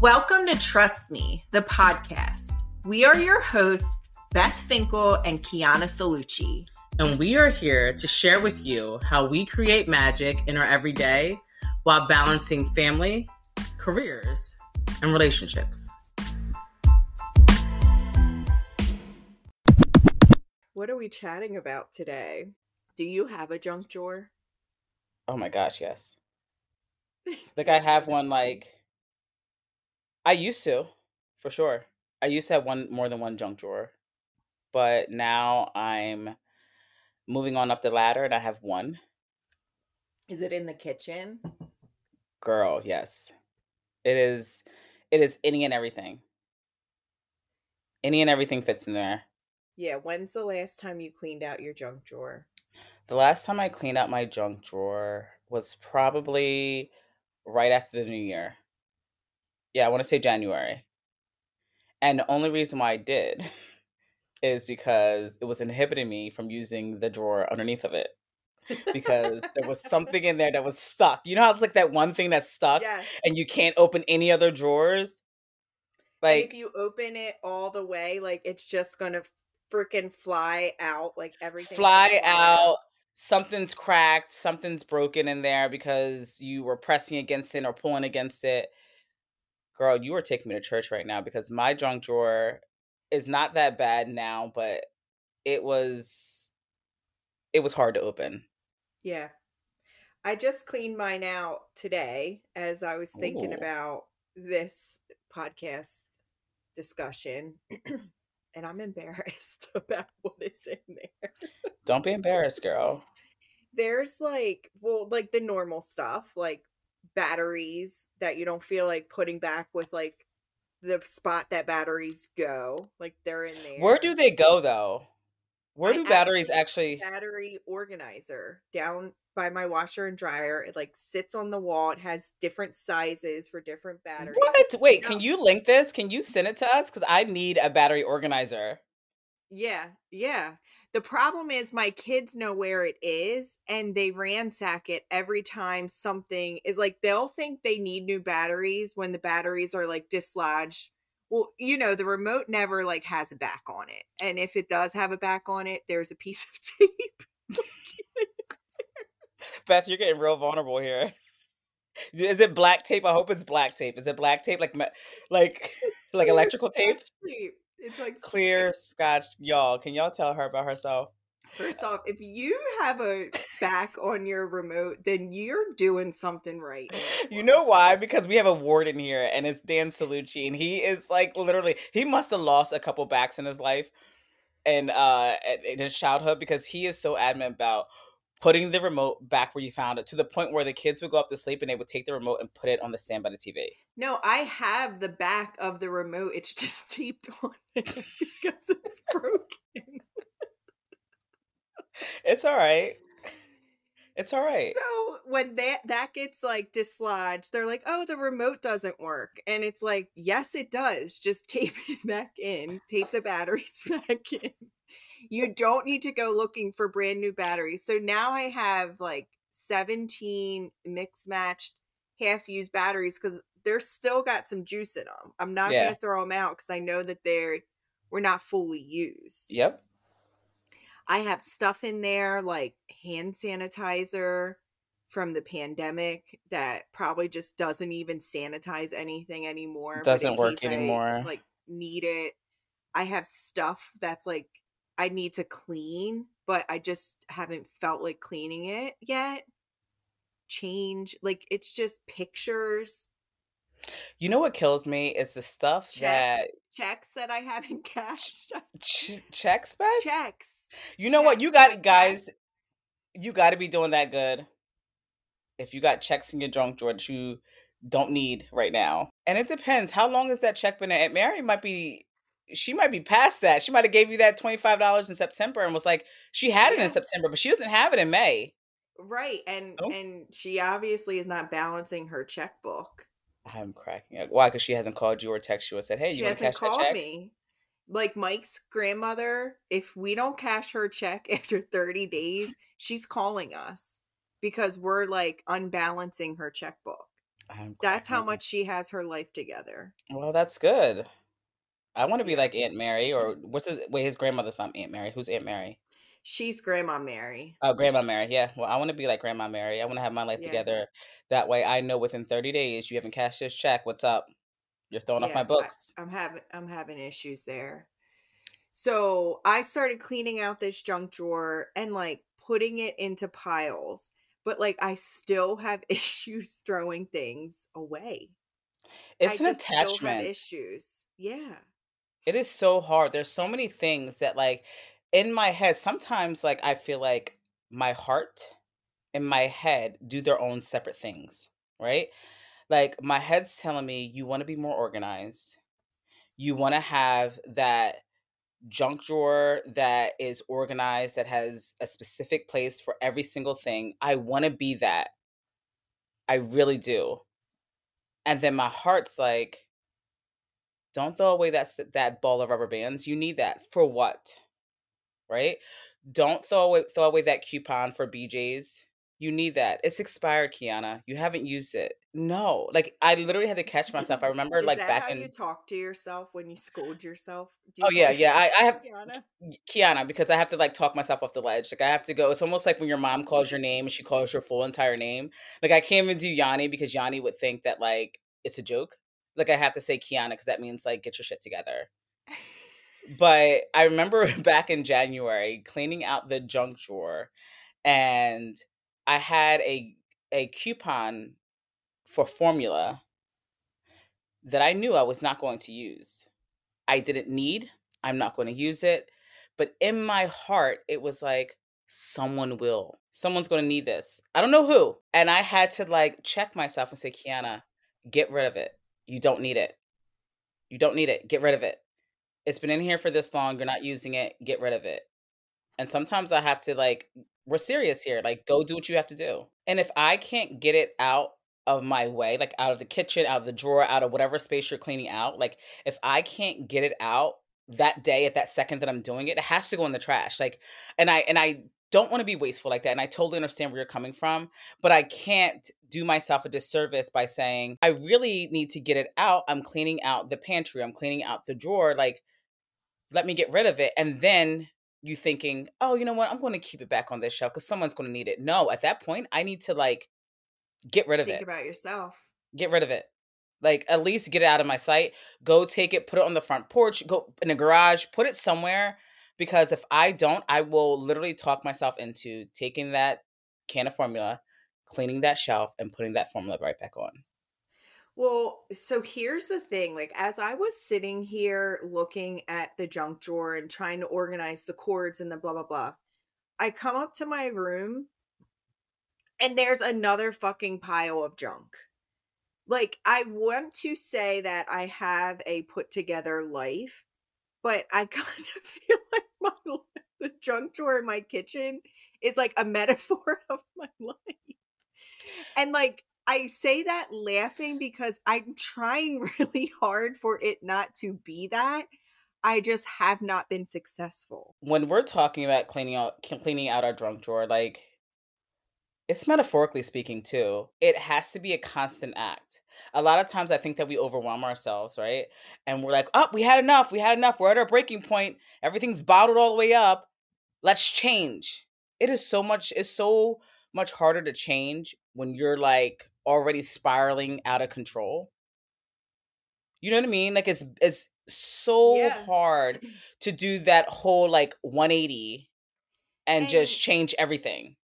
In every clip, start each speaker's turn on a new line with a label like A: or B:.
A: Welcome to Trust Me, the podcast. We are your hosts, Beth Finkel and Kiana Salucci.
B: And we are here to share with you how we create magic in our everyday while balancing family, careers, and relationships.
A: What are we chatting about today? Do you have a junk drawer?
B: Oh my gosh, yes. Like I have one like I used to, for sure. I used to have one more than one junk drawer. But now I'm moving on up the ladder and I have one.
A: Is it in the kitchen?
B: Girl, yes. It is it is any and everything. Any and everything fits in there.
A: Yeah, when's the last time you cleaned out your junk drawer?
B: The last time I cleaned out my junk drawer was probably right after the new year. Yeah, I want to say January. And the only reason why I did is because it was inhibiting me from using the drawer underneath of it. because there was something in there that was stuck. You know how it's like that one thing that's stuck
A: Yes.
B: and you can't open any other drawers?
A: Like
B: Like
A: if you open it all the way, like it's just gonna freaking fly out, like everything
B: fly out. Something's cracked, something's broken in there because you were pressing against it or pulling against it. Girl, you are taking me to church right now because my junk drawer is not that bad now, but it was it was hard to open.
A: Yeah. I just cleaned mine out today as I was thinking
B: Ooh.
A: about this podcast discussion. and I'm embarrassed about what is in there.
B: Don't be embarrassed, girl.
A: There's like, well, like the normal stuff, like batteries that you don't feel like putting back with like the spot that batteries go. Like they're in there.
B: Where do they go though? Where
A: I
B: do batteries
A: actually-
B: actually
A: battery organizer down by my washer and dryer. It like sits on the wall. It has different sizes for different batteries.
B: What? Wait, can you link this? Can you send it to us? Because I need a battery organizer.
A: Yeah, yeah. The problem is my kids know where it is and they ransack it every time something is like they'll think they need new batteries when the batteries are like dislodged. Well, you know, the remote never like has a back on it. And if it does have a back on it, there's a piece of tape.
B: Beth, you're getting real vulnerable here. Is it black tape? I hope it's black tape. Is it black tape like like like electrical tape?
A: It's like
B: Clear scotch, y'all. Can y'all tell her about herself?
A: First off, if you have a back on your remote, then you're doing something right.
B: You know why? Because we have a warden here, and it's Dan Salucci, and he is like literally he must have lost a couple backs in his life, and uh, in- in his childhood because he is so adamant about putting the remote back where you found it to the point where the kids would go up to sleep and they would take the remote and put it on the stand by the TV.
A: No, I have the back of the remote. It's just taped on it because it's broken.
B: It's all right. It's all right.
A: So when that that gets like dislodged, they're like, "Oh, the remote doesn't work," and it's like, "Yes, it does. Just tape it back in. Tape the batteries back in. You don't need to go looking for brand new batteries." So now I have like seventeen mixed matched half used batteries because they're still got some juice in them. I'm not
B: Yeah.
A: gonna throw them out because I know that they're were not fully used.
B: Yep.
A: I have stuff in there like hand sanitizer from the pandemic that probably just doesn't even sanitize anything anymore.
B: Doesn't work
A: case I,
B: anymore.
A: like need it. I have stuff that's like I need to clean, but I just haven't felt like cleaning it yet. Change like it's just pictures,
B: You know what kills me is the stuff
A: checks,
B: that
A: checks that I haven't cashed.
B: ch- checks, Beth.
A: checks.
B: You know what? You got guys. You got to be doing that good. If you got checks in your junk drawer that you don't need right now, and it depends. How long has that check been at? Mary might be. She might be past that. She might have gave you that twenty five dollars in September and was like, she had it
A: Yeah.
B: in September, but she doesn't have it in May.
A: Right. And
B: Oh.
A: and she obviously is not balancing her checkbook.
B: I'm cracking up. Why? Because she hasn't called you or texted you or said, "Hey,
A: she
B: you want to cash that
A: called
B: check?"
A: me. Like Mike's grandmother, if we don't cash her check after 30 days, she's calling us because we're like unbalancing her checkbook.
B: I'm
A: That's how much she has her life together.
B: Well, that's good. I want to be like Aunt Mary, or what's his? Wait, his grandmother's not Aunt Mary. Who's Aunt Mary?
A: She's Grandma Mary.
B: Oh, Grandma Mary. Yeah. Well, I want to be like Grandma Mary. I want to have my life
A: Yeah.
B: together. That way, I know within 30 days you haven't cashed this check. What's up? You're throwing off my books.
A: I'm having I'm having issues there. So I started cleaning out this junk drawer and like putting it into piles, but like I still have issues throwing things away.
B: It's
A: I
B: an
A: just still have
B: attachment.
A: issues. Yeah.
B: It is so hard. There's so many things that like in my head, sometimes like I feel like my heart and my head do their own separate things, right? Like my head's telling me you want to be more organized. You want to have that junk drawer that is organized that has a specific place for every single thing. I want to be that. I really do. And then my heart's like don't throw away that that ball of rubber bands. You need that for what? Right? Don't throw away throw away that coupon for BJ's. You need that. It's expired, Kiana. You haven't used it. No. Like I literally had to catch myself. I remember like
A: that
B: back
A: how
B: in
A: you talk to yourself when you scold yourself? Do
B: Oh yeah, yeah. I, I have
A: Kiana?
B: Kiana because I have to like talk myself off the ledge. Like I have to go. It's almost like when your mom calls your name and she calls your full entire name. Like I can't even do Yanni because Yanni would think that like it's a joke. Like I have to say Kiana because that means like get your shit together. But I remember back in January cleaning out the junk drawer and I had a a coupon for formula that I knew I was not going to use. I didn't need. I'm not going to use it. But in my heart, it was like, someone will. Someone's going to need this. I don't know who. And I had to like check myself and say, Kiana, get rid of it. You don't need it. You don't need it. Get rid of it. It's been in here for this long. You're not using it. Get rid of it. And sometimes I have to like, we're serious here. Like, go do what you have to do. And if I can't get it out of my way, like out of the kitchen, out of the drawer, out of whatever space you're cleaning out, like if I can't get it out that day at that second that I'm doing it, it has to go in the trash. Like, and I and I don't want to be wasteful like that. And I totally understand where you're coming from, but I can't do myself a disservice by saying I really need to get it out. I'm cleaning out the pantry. I'm cleaning out the drawer. Like, let me get rid of it. And then you thinking, oh, you know what? I'm going to keep it back on this shelf because someone's going to need it. No, at that point, I need to like get rid of
A: Think
B: it.
A: Think about yourself.
B: Get rid of it. Like at least get it out of my sight. Go take it, put it on the front porch, go in the garage, put it somewhere. Because if I don't, I will literally talk myself into taking that can of formula, cleaning that shelf, and putting that formula right back on.
A: Well, so here's the thing. Like, as I was sitting here looking at the junk drawer and trying to organize the cords and the blah, blah, blah, I come up to my room and there's another fucking pile of junk. Like, I want to say that I have a put together life, but I kind of feel like my li- the junk drawer in my kitchen is like a metaphor of my life. And like I say that laughing because I'm trying really hard for it not to be that. I just have not been successful.
B: When we're talking about cleaning out cleaning out our junk drawer, like it's metaphorically speaking too. It has to be a constant act. A lot of times I think that we overwhelm ourselves, right? And we're like, oh, we had enough. We had enough. We're at our breaking point. Everything's bottled all the way up. Let's change. It is so much, it's so much harder to change when you're like already spiraling out of control. You know what I mean? Like it's it's so
A: Yeah.
B: hard to do that whole like 180 and,
A: And-
B: just change everything.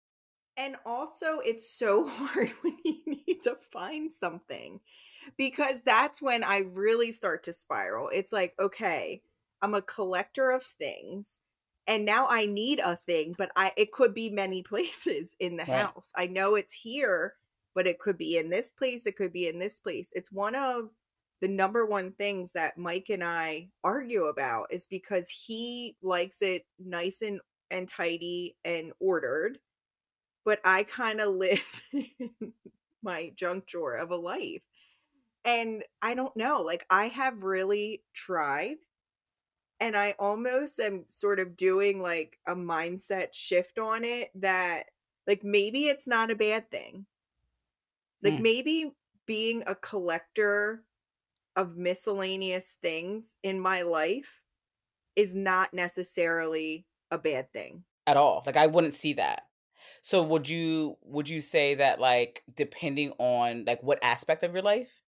A: And also, it's so hard when you need to find something because that's when I really start to spiral. It's like, okay, I'm a collector of things and now I need a thing, but I it could be many places in the
B: Right.
A: house. I know it's here, but it could be in this place, it could be in this place. It's one of the number one things that Mike and I argue about is because he likes it nice and and tidy and ordered but I kind of live my junk drawer of a life. And I don't know, like I have really tried and I almost am sort of doing like a mindset shift on it that like maybe it's not a bad thing. Like
B: Mm.
A: maybe being a collector of miscellaneous things in my life is not necessarily a bad thing.
B: At all. Like I wouldn't see that. So would you would you say that like depending on like what aspect of your life?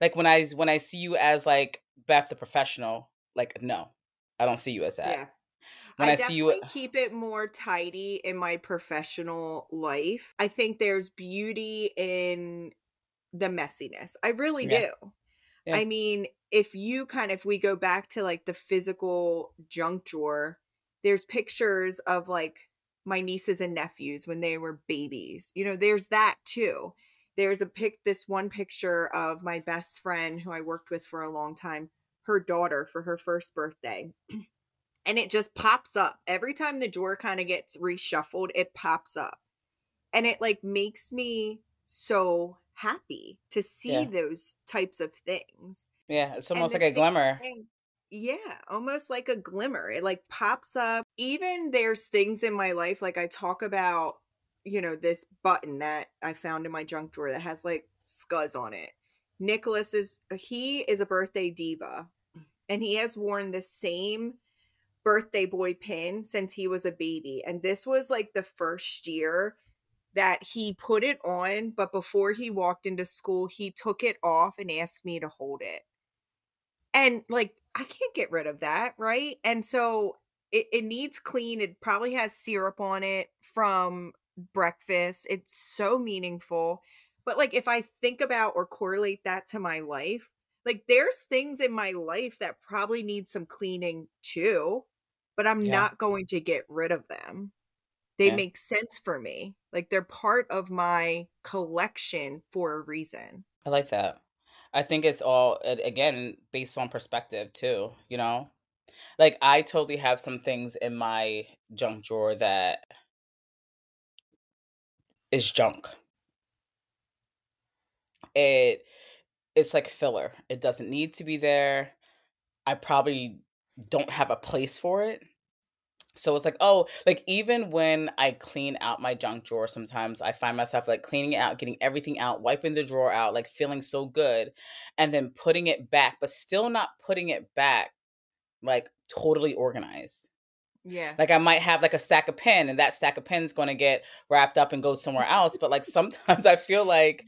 B: Like when I when I see you as like Beth the professional, like no. I don't see you as that.
A: Yeah.
B: When
A: I,
B: I, see you
A: keep it more tidy in my professional life. I think there's beauty in the messiness. I really
B: Yeah.
A: do.
B: Yeah.
A: I mean, if you kind of if we go back to like the physical junk drawer, there's pictures of like my nieces and nephews when they were babies. You know, there's that too. There's a pic this one picture of my best friend who I worked with for a long time, her daughter for her first birthday. and it just pops up. Every time the drawer kind of gets reshuffled, it pops up. And it like makes me so happy to see
B: Yeah.
A: those types of things.
B: Yeah, it's almost like a glimmer.
A: thing- Yeah, almost like a glimmer. It like pops up. Even there's things in my life, like I talk about, you know, this button that I found in my junk drawer that has like scuzz on it. Nicholas is, uh, he is a birthday diva and he has worn the same birthday boy pin since he was a baby. And this was like the first year that he put it on, but before he walked into school, he took it off and asked me to hold it. And like, I can't get rid of that, right? And so it, it needs clean. It probably has syrup on it from breakfast. It's so meaningful. But like, if I think about or correlate that to my life, like there's things in my life that probably need some cleaning too, but I'm
B: Yeah.
A: not going to get rid of them. They
B: Yeah.
A: make sense for me. Like they're part of my collection for a reason.
B: I like that. I think it's all again based on perspective too, you know? Like I totally have some things in my junk drawer that is junk. It it's like filler. It doesn't need to be there. I probably don't have a place for it. So it's like, oh, like even when I clean out my junk drawer, sometimes I find myself like cleaning it out, getting everything out, wiping the drawer out, like feeling so good, and then putting it back, but still not putting it back like totally organized.
A: Yeah.
B: Like I might have like a stack of pen, and that stack of pens is going to get wrapped up and go somewhere else. But like sometimes I feel like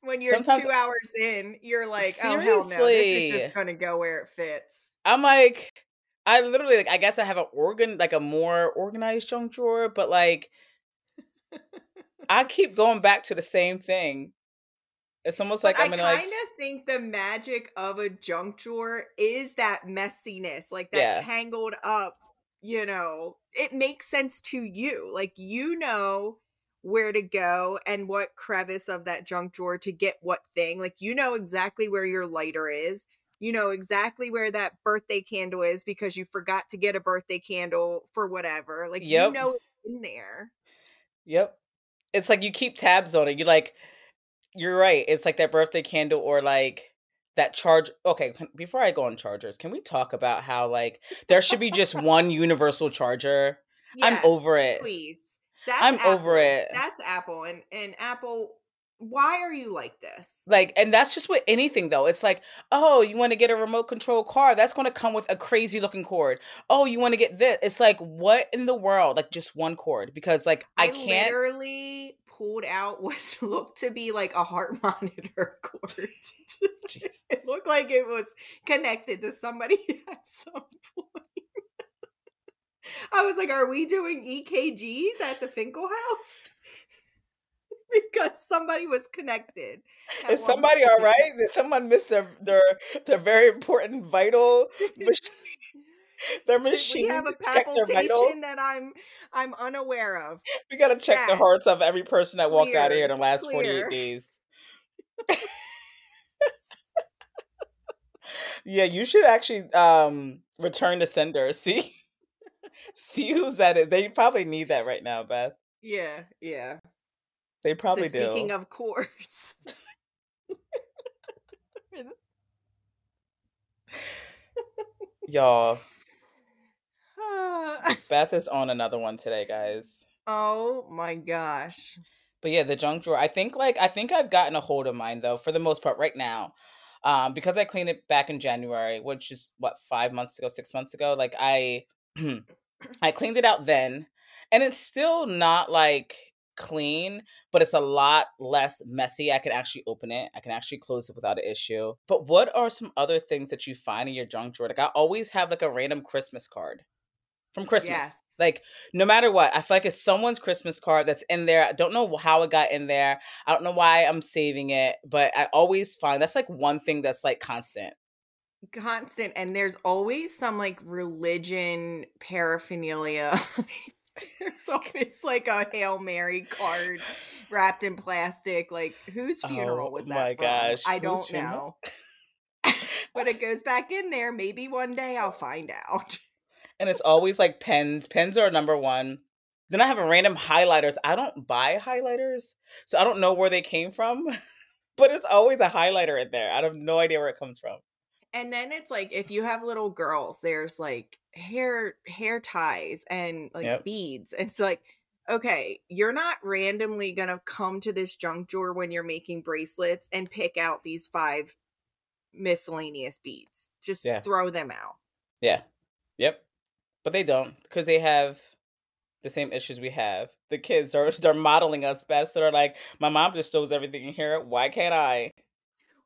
A: when you're
B: sometimes-
A: two hours in, you're like, oh hell no, this is just gonna go where it fits.
B: I'm like, I literally like I guess I have an organ like a more organized junk drawer, but like I keep going back to the same thing. It's almost like
A: but
B: I'm
A: I kind
B: like
A: of think the magic of a junk drawer is that messiness, like that
B: Yeah.
A: tangled up. You know, it makes sense to you. Like you know where to go and what crevice of that junk drawer to get what thing. Like you know exactly where your lighter is. You know exactly where that birthday candle is because you forgot to get a birthday candle for whatever. Like you know it's in there.
B: Yep. It's like you keep tabs on it. You like you're right. It's like that birthday candle or like that charge okay, can- before I go on chargers, can we talk about how like there should be just one universal charger? I'm over it.
A: Please. That's
B: I'm over it.
A: That's Apple. And and Apple, why are you like this?
B: Like, and that's just with anything though. It's like, oh, you want to get a remote control car? That's going to come with a crazy looking cord. Oh, you want to get this? It's like, what in the world? Like, just one cord because, like, I, can't.
A: literally pulled out what looked to be like a heart monitor cord. It looked like it was connected to somebody at some point. I was like, are we doing EKGs at the Finkel house? because somebody was connected.
B: Is somebody all right? Did someone miss their their their very important vital machine? Their machine
A: we have a
B: to check their vitals.
A: palpitation that I'm I'm unaware of.
B: We gotta check the hearts of every person that walked out of here in the last
A: clear.
B: eight days. Yeah, you should actually um return to sender. See, see who's at it. They probably need that right now, Beth.
A: Yeah, yeah.
B: They probably
A: so speaking
B: do.
A: of course,
B: Y'all. Beth is on another one today, guys.
A: oh my gosh.
B: But yeah, the junk drawer. I think like I think I've gotten a hold of mine though for the most part right now. Um, because I cleaned it back in January, which is what five months ago, six months ago. Like I, I cleaned it out then, and it's still not like clean, but it's a lot less messy. I can actually open it. I can actually close it without an issue. But what are some other things that you find in your junk drawer? Like I always have like a random Christmas card from Christmas.
A: Yes.
B: Like no matter what, I feel like it's someone's Christmas card that's in there. I don't know how it got in there. I don't know why I'm saving it, but I always find that's like one thing that's like constant.
A: Constant. And there's always some like religion paraphernalia. there's always like a Hail Mary card wrapped in plastic. Like whose oh funeral
B: Oh
A: was that?
B: my
A: from?
B: gosh,
A: I don't know. but it goes back in there. Maybe one day I'll find out.
B: And it's always like pens. Pens are number one. Then I have a random highlighters. I don't buy highlighters, so I don't know where they came from. but it's always a highlighter in there. I have no idea where it comes from.
A: And then it's like if you have little girls, there's like hair hair ties and like
B: Yep.
A: beads. And it's like, okay, you're not randomly gonna come to this junk drawer when you're making bracelets and pick out these five miscellaneous beads. Just
B: Yeah.
A: throw them out.
B: Yeah. Yep. But they don't because they have the same issues we have. The kids are they're modeling us best. So they're like, my mom just stores everything in here. Why can't I?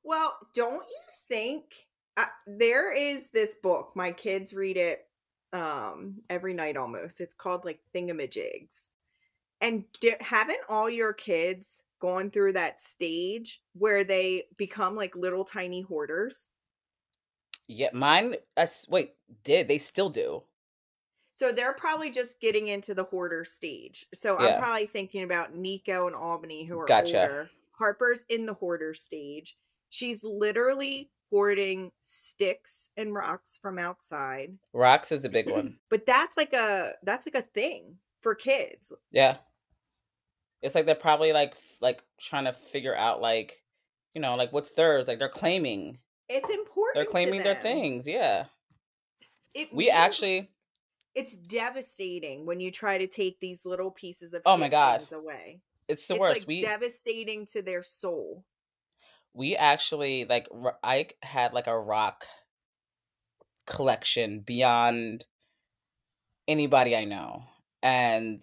A: Well, don't you think uh, there is this book? My kids read it um every night almost. It's called like Thingamajigs. And di- haven't all your kids gone through that stage where they become like little tiny hoarders?
B: Yeah, mine. S wait, did they still do?
A: So they're probably just getting into the hoarder stage. So
B: Yeah.
A: I'm probably thinking about Nico and Albany who are
B: Gotcha.
A: older. Harper's in the hoarder stage. She's literally hoarding sticks and rocks from outside.
B: Rocks is a big one.
A: But that's like a that's like a thing for kids.
B: Yeah. It's like they're probably like like trying to figure out like, you know, like what's theirs. Like they're claiming.
A: It's important.
B: They're claiming their things. Yeah.
A: It
B: We
A: means-
B: actually
A: it's devastating when you try to take these little pieces of
B: Oh my God.
A: away.
B: it's the
A: it's
B: worst.
A: like
B: we
A: devastating to their soul.
B: We actually like Ike had like a rock collection beyond anybody I know. And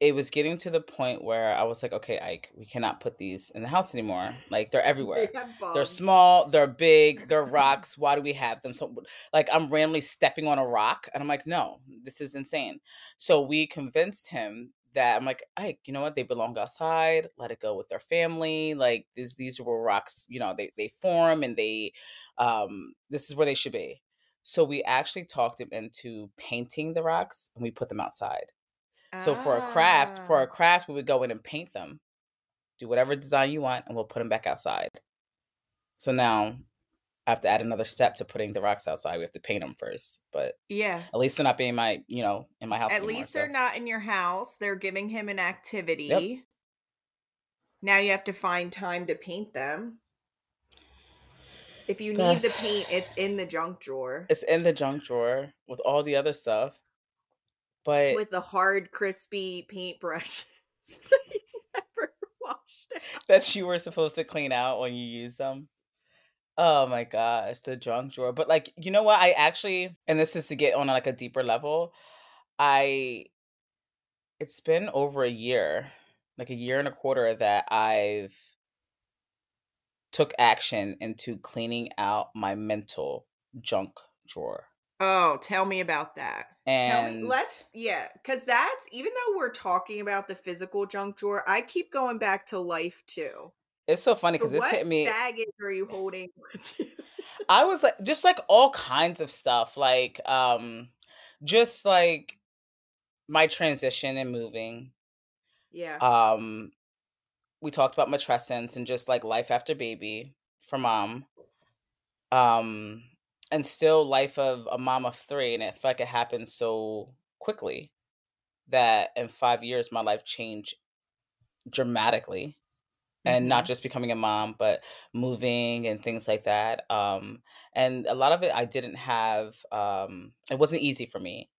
B: it was getting to the point where I was like, okay, Ike, we cannot put these in the house anymore. Like they're everywhere.
A: they
B: they're small, they're big, they're rocks. Why do we have them? So like I'm randomly stepping on a rock and I'm like, no, this is insane. So we convinced him that I'm like, Ike, you know what? They belong outside. Let it go with their family. Like these these were rocks, you know, they they form and they um this is where they should be. So we actually talked him into painting the rocks and we put them outside. So for a craft, for
A: Ah.
B: a craft, we would go in and paint them, do whatever design you want, and we'll put them back outside. So now I have to add another step to putting the rocks outside. We have to paint them first, but
A: Yeah.
B: at least they're not being my, you know, in my house.
A: At
B: anymore,
A: least
B: so.
A: they're not in your house. They're giving him an activity. Now you have to find time to paint them. If you need the paint, it's in the junk drawer
B: It's in the junk drawer with all the other stuff, but
A: with the hard, crispy paintbrushes that you never washed out.
B: that you were supposed to clean out when you use them. Oh my gosh, the junk drawer. But like, you know what? I actually, and this is to get on like a deeper level. I, it's been over a year, like a year and a quarter that I've took action into cleaning out my mental junk drawer.
A: Oh, tell me about that. Tell me,
B: And
A: let's yeah, because that's even though we're talking about the physical junk drawer, I keep going back to life too.
B: It's so funny
A: So
B: because this hit me.
A: baggage are you holding?
B: I was like just like all kinds of stuff like um just like my transition and moving
A: yeah.
B: um we talked about matrescence and just like life after baby for mom um and still life of a mom of 3 and it felt like it happened so quickly that in 5 years my life changed dramatically and not
A: Mhm.
B: just becoming a mom but moving and things like that um and a lot of it i didn't have um it wasn't easy for me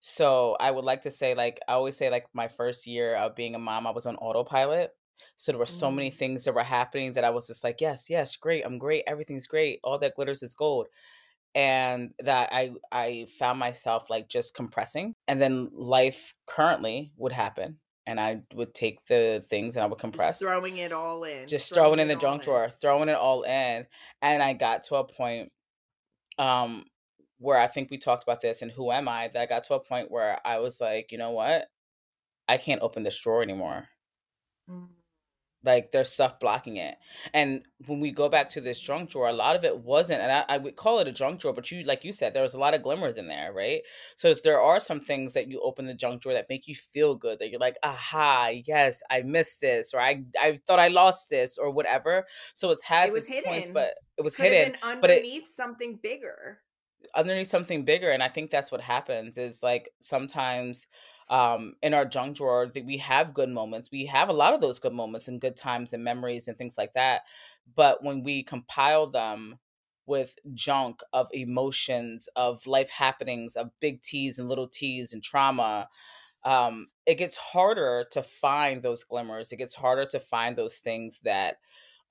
B: So I would like to say, like, I always say, like, my first year of being a mom, I was on autopilot. So there were so many
A: Mm.
B: things that were happening that I was just like, yes, yes, great, I'm great, everything's great, all that glitters is gold. And that I I found myself like just compressing. And then life currently would happen. And I would take the things and I would
A: Just
B: compress.
A: throwing it all in.
B: Just
A: Throwing
B: throwing in the junk
A: in.
B: drawer, throwing it all in. And I got to a point um where I think we talked about this and who am I that I got to a point where I was like, you know what? I can't open this drawer anymore.
A: Mm.
B: Like there's stuff blocking it. And when we go back to this junk drawer, a lot of it wasn't, and I, I would call it a junk drawer, but you, like you said, there was a lot of glimmers in there, right? So there are some things that you open the junk drawer that make you feel good, that you're like, aha, yes, I missed this, or I, I thought I lost this, or whatever. So it has
A: It was
B: its points, but it was
A: Could
B: hidden.
A: been
B: but it-
A: underneath something bigger.
B: underneath something bigger and i think that's what happens is like sometimes um in our junk drawer that we have good moments. We have a lot of those good moments and good times and memories and things like that. But when we compile them with junk of emotions of life happenings of big t's and little t's and trauma um it gets harder to find those glimmers. It gets harder to find those things that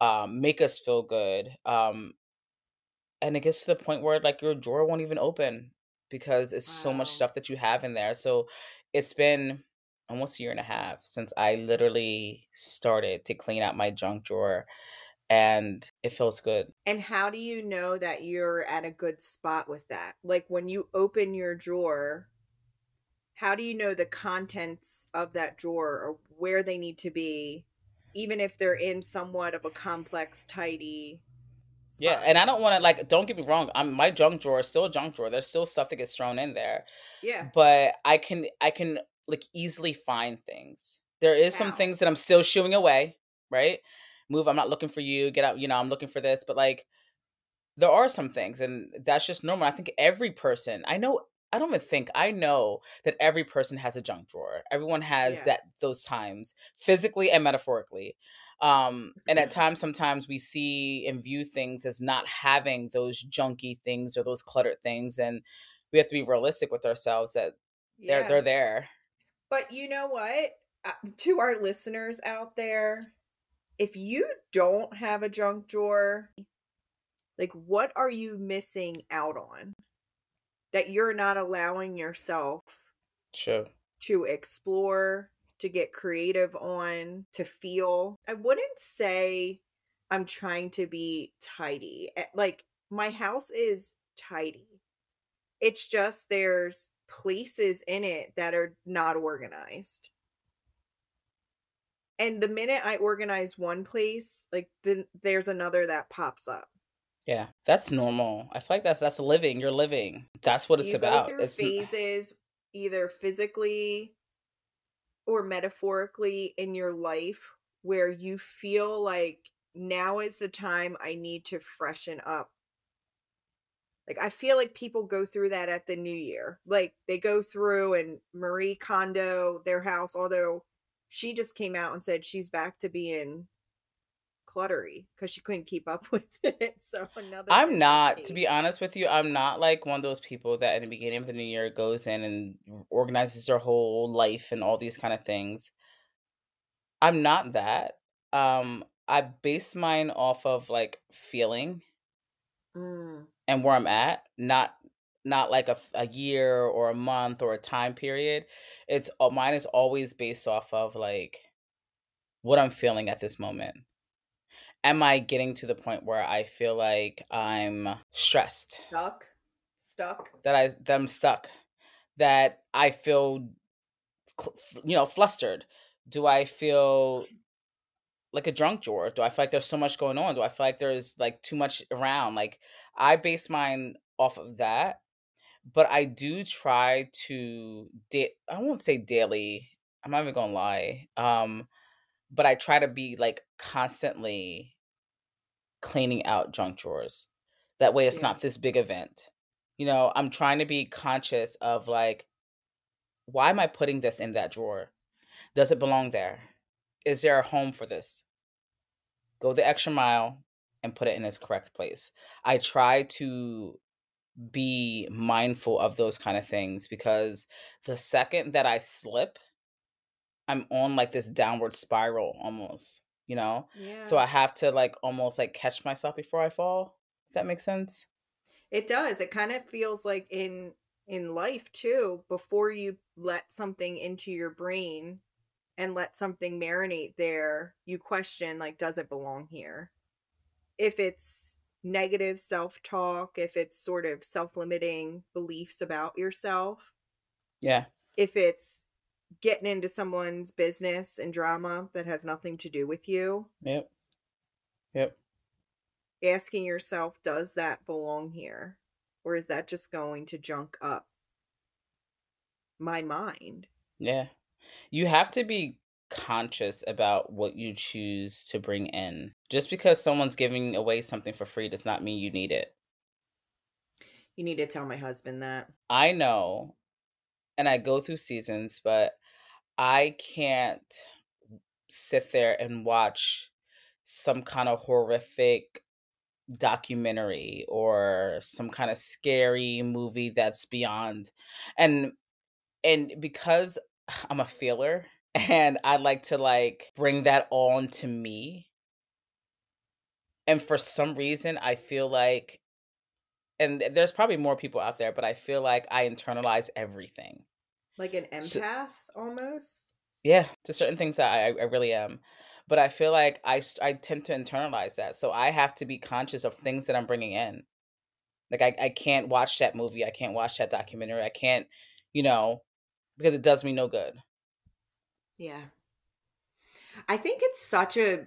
B: um make us feel good um and it gets to the point where like your drawer won't even open because it's so much stuff that you have in there. So it's been almost a year and a half since I literally started to clean out my junk drawer and it feels good.
A: And how do you know that you're at a good spot with that? Like when you open your drawer, how do you know the contents of that drawer or where they need to be, even if they're in somewhat of a complex, tidy
B: Yeah, and I don't want to like don't get me wrong, I'm my junk drawer is still a junk drawer. There's still stuff that gets thrown in there.
A: yeah.
B: But I can I can like easily find things. There is some things that I'm still shooing away, right? Move, I'm not looking for you. Get out, you know, I'm looking for this, but like there are some things and that's just normal. I think every person, I know I don't even think I know that every person has a junk drawer. Everyone has
A: Yeah.
B: that those times, physically and metaphorically. Um and at times sometimes we see and view things as not having those junky things or those cluttered things and we have to be realistic with ourselves that they're they're there.
A: But you know what? Uh, to our listeners out there, if you don't have a junk drawer, like what are you missing out on that you're not allowing yourself
B: Sure.
A: to explore, to get creative on, to feel? I wouldn't say I'm trying to be tidy. Eh, Like my house is tidy. It's just there's places in it that are not organized. And the minute I organize one place, like then there's another that pops up.
B: Yeah. That's normal. I feel like that's that's living. You're living. That's what it's
A: you
B: about.
A: go through
B: It's
A: phases either physically or metaphorically in your life where you feel like now is the time I need to freshen up. Like I feel like people go through that at the new year. Like they go through and Marie Kondo, their house, although she just came out and said she's back to being cluttery because she couldn't keep up with it. So another
B: I'm not, to be honest with you, I'm not like one of those people that in the beginning of the new year goes in and organizes their whole life and all these kind of things. I'm not that. Um, I base mine off of like feeling
A: Mm,
B: and where I'm at, not not like a, a year or a month or a time period. It's uh, mine is always based off of like what I'm feeling at this moment. Am I getting to the point where I feel like I'm stressed?
A: stuck. Stuck.
B: that I that I'm stuck, that I feel, you know, flustered. Do I feel like a drunk drawer? Do I feel like there's so much going on? Do I feel like there's like too much around? Like I base mine off of that, but I do try to. Da- I won't say daily. I'm not even gonna lie. Um, but I try to be like constantly cleaning out junk drawers. That way, it's
A: Yeah.
B: not this big event. You know, I'm trying to be conscious of like, why am I putting this in that drawer? Does it belong there? Is there a home for this? Go the extra mile and put it in its correct place. I try to be mindful of those kind of things because the second that I slip, I'm on like this downward spiral almost, you know? So I have to like almost like catch myself before I fall. If that makes sense.
A: It does. It kind of feels like in in life too, before you let something into your brain and let something marinate there, you question like does it belong here? If it's negative self-talk, if it's sort of self-limiting beliefs about yourself,
B: Yeah.
A: if it's getting into someone's business and drama that has nothing to do with you,
B: Yep. Yep.
A: asking yourself, does that belong here? Or is that just going to junk up my mind?
B: Yeah. You have to be conscious about what you choose to bring in. Just because someone's giving away something for free does not mean you need it.
A: You need to tell my husband that.
B: I know, and I go through seasons, but I can't sit there and watch some kind of horrific documentary or some kind of scary movie that's beyond and and because I'm a feeler and I like to like bring that on to me and for some reason I feel like and there's probably more people out there but I feel like I internalize everything
A: Like an
B: So-
A: empath almost.
B: yeah to certain things that I, I really am but i feel like I, I tend to internalize that so i have to be conscious of things that i'm bringing in like I, I can't watch that movie i can't watch that documentary i can't you know because it does me no good
A: Yeah. I think it's such a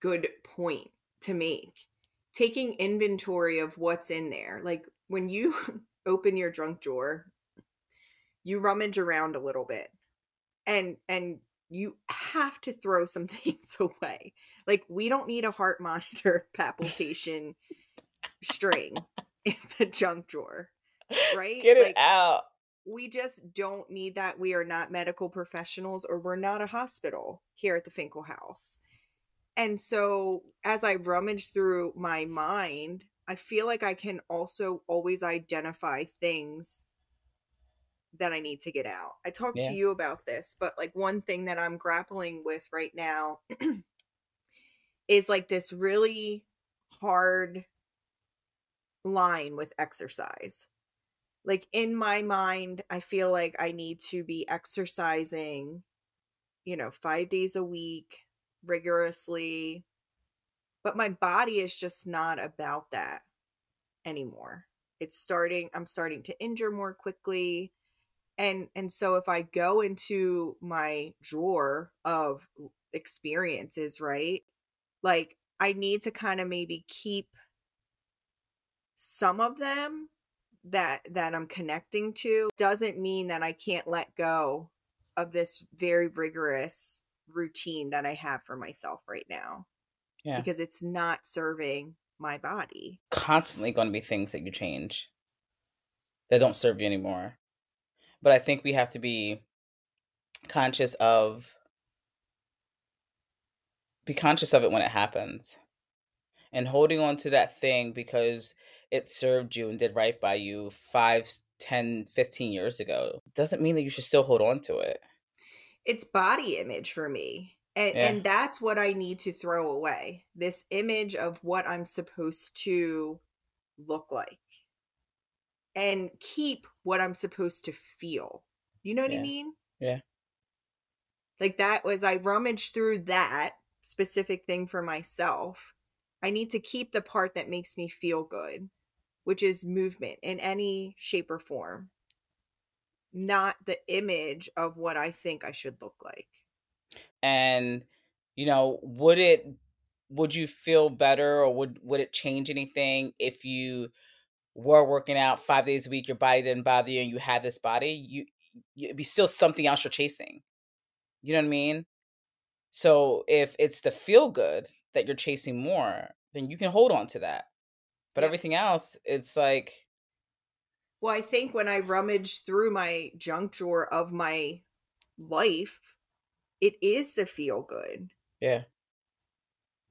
A: good point to make. Taking inventory of what's in there. Like when you open your junk drawer, you rummage around a little bit. And and you have to throw some things away. Like we don't need a heart monitor palpitation string in the junk drawer. Right?
B: get it
A: Like,
B: out
A: we just don't need that. We are not medical professionals or we're not a hospital here at the Finkel House. And so as I rummage through my mind, I feel like I can also always identify things that I need to get out. I talked
B: Yeah.
A: to you about this, but like one thing that I'm grappling with right now is like this really hard line with exercise like in my mind i feel like i need to be exercising you know 5 days a week rigorously but my body is just not about that anymore. It's starting i'm starting to injure more quickly. And and so if i go into my drawer of experiences right like i need to kind of maybe keep some of them that that I'm connecting to. Doesn't mean that I can't let go of this very rigorous routine that I have for myself right now
B: Yeah.
A: because it's not serving my body.
B: constantly going to be things that you change that don't serve you anymore. But I think we have to be conscious of be conscious of it when it happens. And holding on to that thing because it served you and did right by you 5, 10, 15 years ago doesn't mean that you should still hold on to it.
A: It's body image for me. And
B: Yeah.
A: and that's what I need to throw away. This image of what I'm supposed to look like. And keep what I'm supposed to feel. You know what I mean?
B: Yeah.
A: Like that was I rummaged through that specific thing for myself. I need to keep the part that makes me feel good, which is movement in any shape or form. Not the image of what I think I should look like.
B: and you know would it would you feel better or would would it change anything if you were working out five days a week your body didn't bother you and you had this body you you- it'd be still something else you're chasing you know what i mean so if it's the feel good that you're chasing more then you can hold on to that but
A: Yeah.
B: everything else it's like
A: Well, I think when I rummage through my junk drawer of my life, it is the feel good.
B: yeah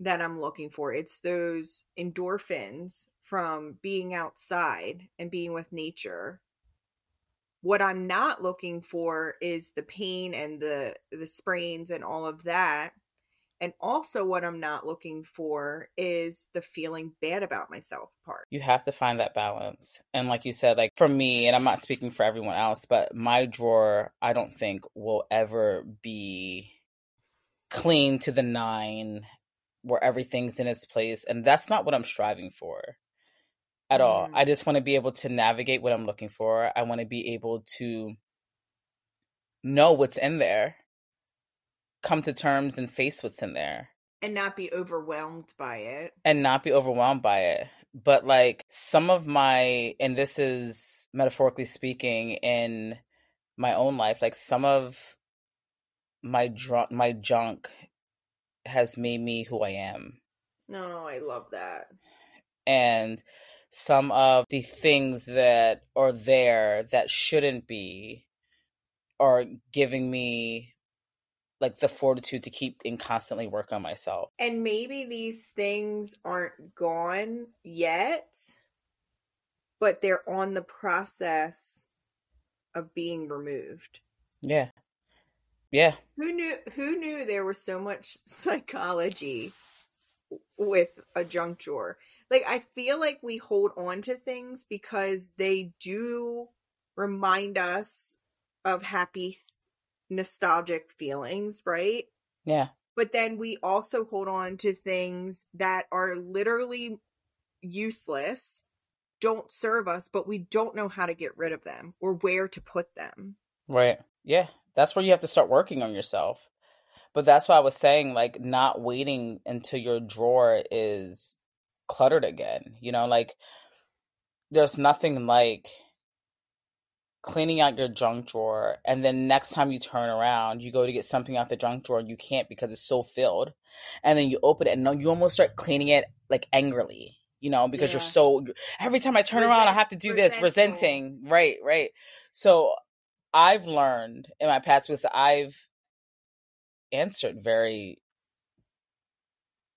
A: that I'm looking for. It's those endorphins from being outside and being with nature. What I'm not looking for is the pain and the the sprains and all of that. And also what I'm not looking for is the feeling bad about myself part.
B: You have to find that balance. And like you said, like for me, and I'm not speaking for everyone else, but my drawer I don't think will ever be clean to the nine where everything's in its place and that's not what i'm striving for at mm. all i just want to be able to navigate what i'm looking for i want to be able to know what's in there come to terms and face what's in there
A: and not be overwhelmed by it
B: and not be overwhelmed by it but like some of my and this is metaphorically speaking in my own life like some of my drunk my junk has made me who I am.
A: No, I love that.
B: And some of the things that are there that shouldn't be are giving me like the fortitude to keep and constantly work on myself.
A: And maybe these things aren't gone yet, but they're on the process of being removed.
B: Yeah. Yeah.
A: Who knew who knew there was so much psychology with a junk drawer? Like I feel like we hold on to things because they do remind us of happy nostalgic feelings, right?
B: Yeah.
A: But then we also hold on to things that are literally useless, don't serve us, but we don't know how to get rid of them or where to put them.
B: Right. Yeah. That's where you have to start working on yourself. But that's why I was saying, like, not waiting until your drawer is cluttered again. You know, like, there's nothing like cleaning out your junk drawer and then next time you turn around you go to get something out the junk drawer and you can't because it's so filled and then you open it and you almost start cleaning it like angrily you know because yeah. you're so every time i turn Resent, around i have to do resentful. this resenting right right so I've learned in my past because I've answered very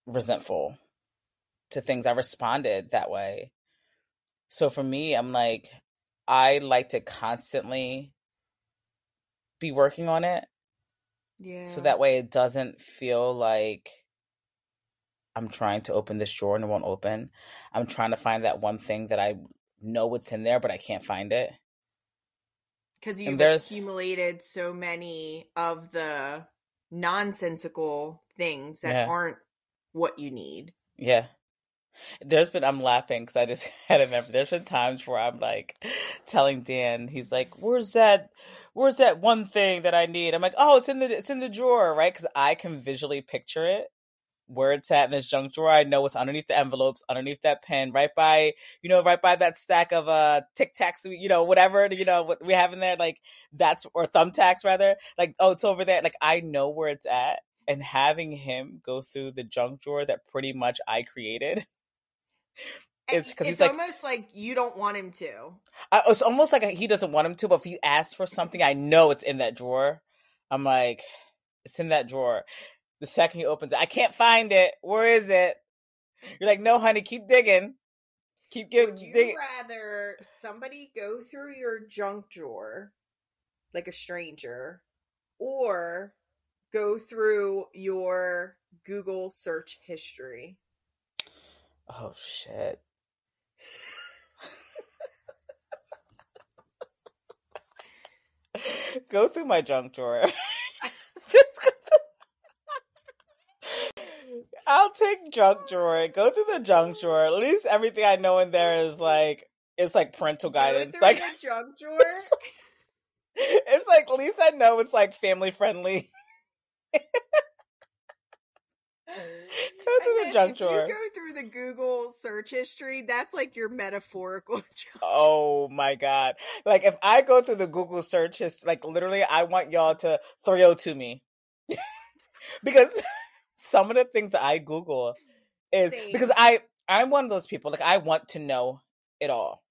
B: resentful to things. I responded that way. So for me, I'm like, I like to constantly be working on it.
A: Yeah.
B: So that way it doesn't feel like I'm trying to open this drawer and it won't open. I'm trying to find that one thing that I know what's in there, but I can't find it
A: because you've accumulated so many of the nonsensical things that yeah. aren't what you need.
B: Yeah. There's been I'm laughing because I just had a remember. There's been times where I'm like telling Dan, he's like, "Where's that? Where's that one thing that I need?" I'm like, "Oh, it's in the it's in the drawer, right?" Because I can visually picture it, where it's at in this junk drawer. I know what's underneath the envelopes, underneath that pen, right by, you know, right by that stack of uh Tic Tacs, you know, whatever, you know, what we have in there, like that's or thumbtacks rather. Like, oh, it's over there. Like I know where it's at. And having him go through the junk drawer that pretty much I created.
A: It's because he's like, almost like you don't want him to.
B: I, it's almost like he doesn't want him to, but if he asks for something, I know it's in that drawer. I'm like, it's in that drawer. The second he opens it, I can't find it. Where is it? You're like, no, honey, keep digging. Keep
A: giving. Would you digging. rather somebody go through your junk drawer, like a stranger, or go through your Google search history?
B: Oh shit. go through my junk drawer. I'll take junk drawer. Go through the junk drawer. At least everything I know in there is like it's like parental guidance. Like
A: the junk drawer.
B: it's like at least I know it's like family friendly. go through the junk drawer.
A: The Google search history. That's like your metaphorical.
B: oh my god! Like if I go through the Google search history, like literally, I want y'all to throw to me because some of the things that I Google is Same. because I I'm one of those people like I want to know it all.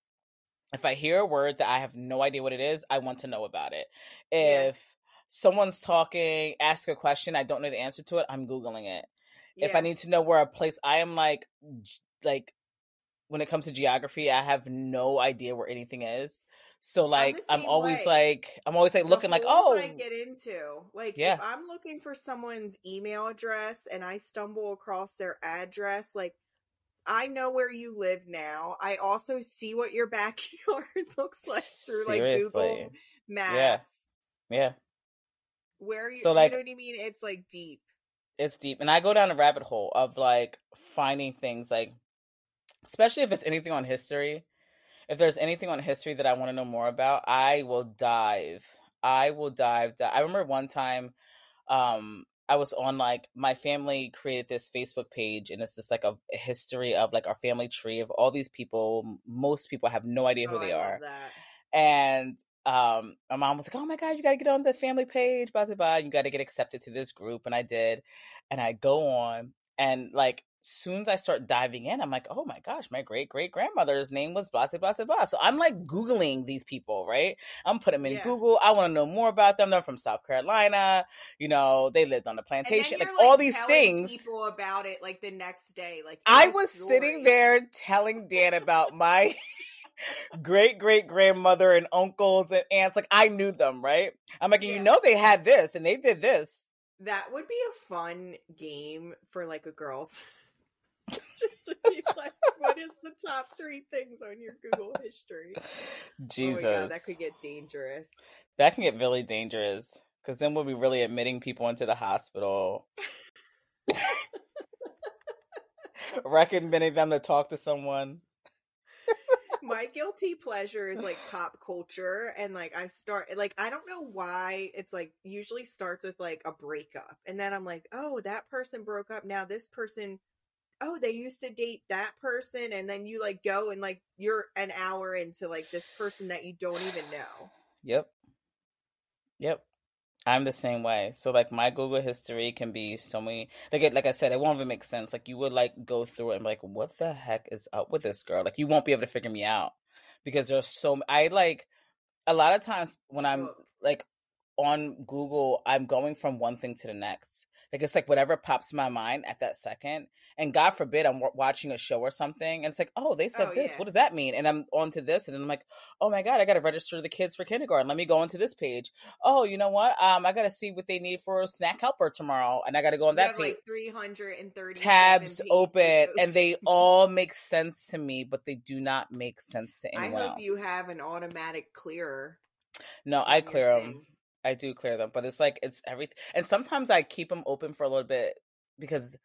B: If I hear a word that I have no idea what it is, I want to know about it. If yeah. someone's talking, ask a question, I don't know the answer to it, I'm googling it. If I need to know where a place, I am like, like when it comes to geography, I have no idea where anything is. So like,
A: the
B: I'm, always
A: way.
B: like, I'm always like looking like, oh,
A: I get into. Like
B: Yeah.
A: if I'm looking for someone's email address and I stumble across their address, like I know where you live now. I also see what your backyard looks like through like Google
B: Seriously.
A: Maps.
B: yeah,
A: Where you,
B: So, like-
A: you know what I mean? It's like deep.
B: It's deep, and I go down a rabbit hole of like finding things like, especially if it's anything on history. If there's anything on history that I want to know more about, I will dive. I will dive. di- I remember one time, um, I was on like my family created this Facebook page, and it's just like a history of like our family tree of all these people. Most people have no idea who
A: Oh,
B: they
A: I
B: are and um my mom was like oh my god you gotta get on the family page blah blah blah you gotta get accepted to this group and i did and i go on and like soon as i start diving in i'm like oh my gosh my great great grandmother's name was blah blah blah blah blah so i'm like googling these people right i'm putting them in
A: Yeah.
B: google i want to know more about them they're from south carolina you know they lived on
A: then
B: plantation like,
A: you're,
B: all these things
A: people about it like the next day. Like
B: I was sitting there telling Dan about my great great grandmother and uncles and aunts. Like I knew them, right? I'm like,
A: Yeah.
B: you know, they had this and they did this.
A: That would be a fun game for like a girls. Just to be like, what is the top three things on your Google history?
B: Jesus,
A: Oh yeah, that could get dangerous.
B: that can get really dangerous because then we'll be really admitting people into the hospital. Recommending them to talk to someone.
A: My guilty pleasure is like pop culture and like I start like I don't know why it's like usually starts with like a breakup and then I'm like, "Oh, that person broke up. Now this person oh, they used to date that person and then you like go and like you're an hour into like this person that you don't even know."
B: Yep. Yep. I'm the same way. So like my Google history can be so many like it, like I said, it won't even make sense. Like you would like go through it and be like, what the heck is up with this girl? Like you won't be able to figure me out because there's so I like a lot of times when I'm like on Google, I'm going from one thing to the next. Like it's like whatever pops in my mind at that second. And God forbid I'm wa- watching a show or something, and it's like, oh, they said
A: Oh,
B: this.
A: yeah.
B: What does that mean? And I'm on to this, and I'm like, oh my God, I got to register the kids for kindergarten. Let me go into this page. Oh, you know what? Um, I got to see what they need for a snack helper tomorrow, and I got to go on
A: You
B: that
A: have
B: page.
A: like 330
B: Tabs open, and they all make sense to me, but they do not make sense to anyone.
A: I hope
B: else.
A: you have an automatic clearer.
B: No, I clear them. I do clear them, but it's like it's everything. And sometimes I keep them open for a little bit because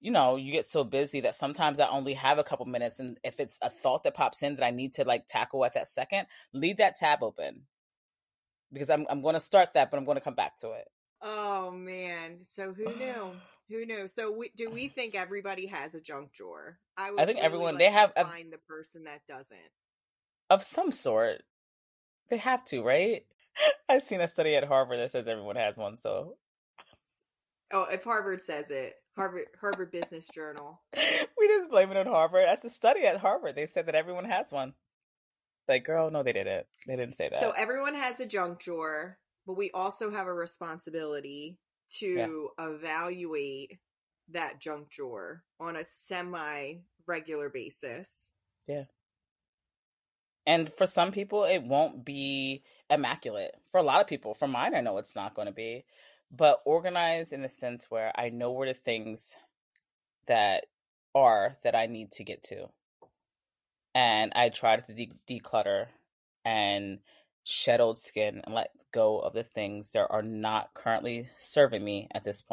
B: you know you get so busy that sometimes I only have a couple minutes, and if it's a thought that pops in that I need to like tackle at that second, leave that tab open because I'm I'm going to start that, but I'm going to come back to it.
A: Oh man! So who knew? Who knew? So we, do we think everybody has a junk drawer? I would.
B: think
A: really
B: everyone-
A: like
B: they have a-
A: find the person that doesn't.
B: Of some sort, they have to, right? I've seen a study at Harvard that says everyone has one, so
A: Oh, if Harvard says it, Harvard Harvard Business Journal.
B: we just blame it on Harvard. That's a study at Harvard. They said that everyone has one. Like, girl, no, they didn't. They didn't say that.
A: So everyone has a junk drawer, but we also have a responsibility to evaluate that junk drawer on a semi regular basis. Yeah.
B: And for some people, it won't be immaculate. For a lot of people, for mine, I know it's not going to be, but organized in the sense where I know where the things that are that I need to get to. And I try to de- declutter and shed old skin and let go of the things that are not currently serving me at this.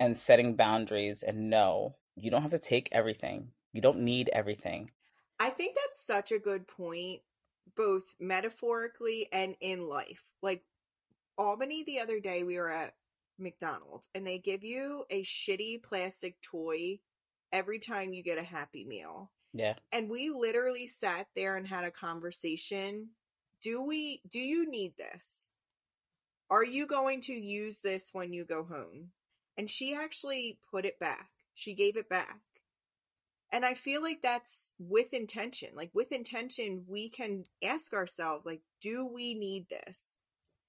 B: And setting boundaries and no, you don't have to take everything. You don't need everything.
A: I think that's such a good point, both metaphorically and in life. Like Albany the other day, we were at McDonald's and they give you a shitty plastic toy every time you get a Happy Meal.
B: Yeah.
A: And we literally sat there and had a conversation. Do we, do you need this? Are you going to use this when you go home? And she actually put it back. She gave it back. And I feel like that's with intention. Like with intention, we can ask ourselves, like, do we need this?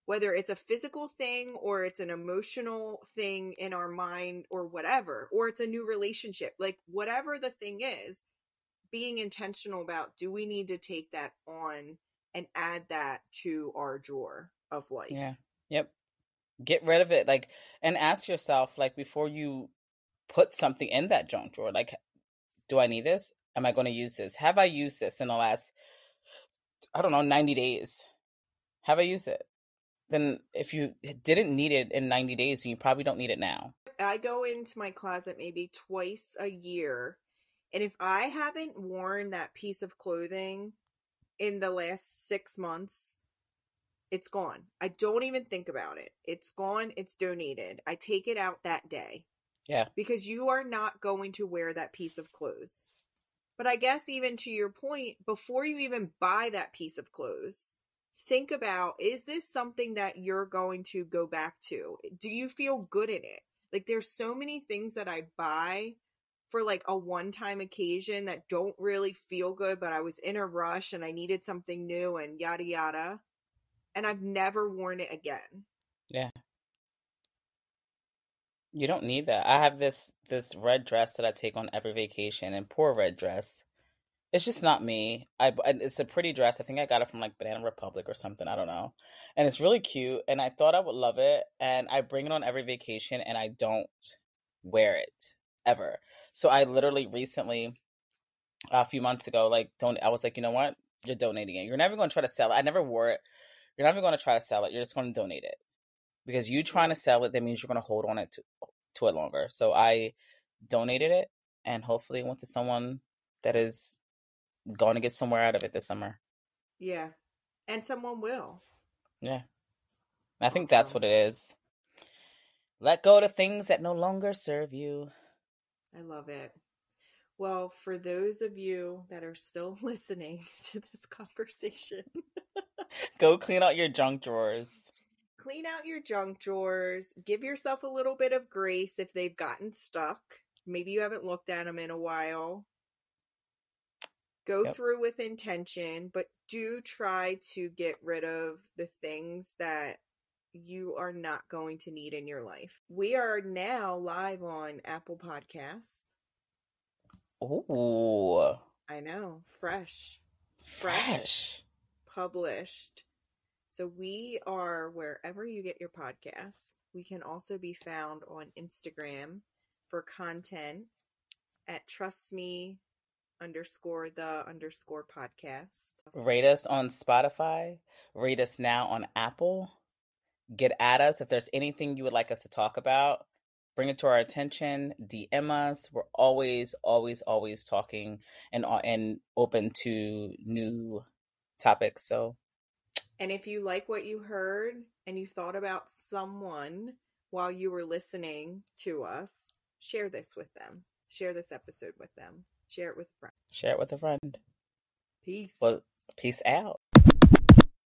A: whether it's a physical thing or it's an emotional thing in our mind or whatever, or it's a new relationship, like whatever the thing is, being intentional about do we need to take that on and add that to our drawer of life?
B: Yeah. Yep. Get rid of it. Like, and ask yourself, like, before you put something in that junk drawer, like, do I need this? Am I going to use this? Have I used this in the last, I don't know, 90 days? Have I used it? Then if you didn't need it in 90 days, you probably don't need it now.
A: I go into my closet maybe twice a year. And if I haven't worn that piece of clothing in the last six months, it's gone. I don't even think about it. It's gone. It's donated. I take it out that day.
B: Yeah.
A: Because you are not going to wear that piece of clothes. But I guess, even to your point, before you even buy that piece of clothes, think about is this something that you're going to go back to? Do you feel good in it? Like, there's so many things that I buy for like a one time occasion that don't really feel good, but I was in a rush and I needed something new and yada yada. And I've never worn it again.
B: Yeah. You don't need that. I have this this red dress that I take on every vacation, and poor red dress. It's just not me. I it's a pretty dress. I think I got it from like Banana Republic or something. I don't know, and it's really cute. And I thought I would love it, and I bring it on every vacation, and I don't wear it ever. So I literally recently, a few months ago, like don't. I was like, you know what? You're donating it. You're never going to try to sell it. I never wore it. You're never going to try to sell it. You're just going to donate it because you trying to sell it that means you're going to hold on it to to it longer. So i donated it and hopefully it went to someone that is going to get somewhere out of it this summer.
A: Yeah. And someone will.
B: Yeah. I think awesome. that's what it is. Let go to things that no longer serve you.
A: I love it. Well for those of you that are still listening to this conversation
B: go clean out your junk drawers
A: clean out your junk drawers. Give yourself a little bit of grace if they've gotten stuck. Maybe you haven't looked at them in a while. Go yep. through with intention, but do try to get rid of the things that you are not going to need in your life. We are now live on Apple Podcasts.
B: Oh,
A: I know, fresh,
B: fresh, fresh.
A: published so we are wherever you get your podcasts. We can also be found on Instagram for content at trust me underscore the underscore podcast.
B: Rate us on Spotify. Rate us now on Apple. Get at us if there's anything you would like us to talk about. Bring it to our attention. DM us. We're always, always, always talking and and open to new topics. So
A: and if you like what you heard and you thought about someone while you were listening to us, share this with them. Share this episode with them. Share it with a friend.
B: Share it with a friend.
A: Peace.
B: Well, peace out.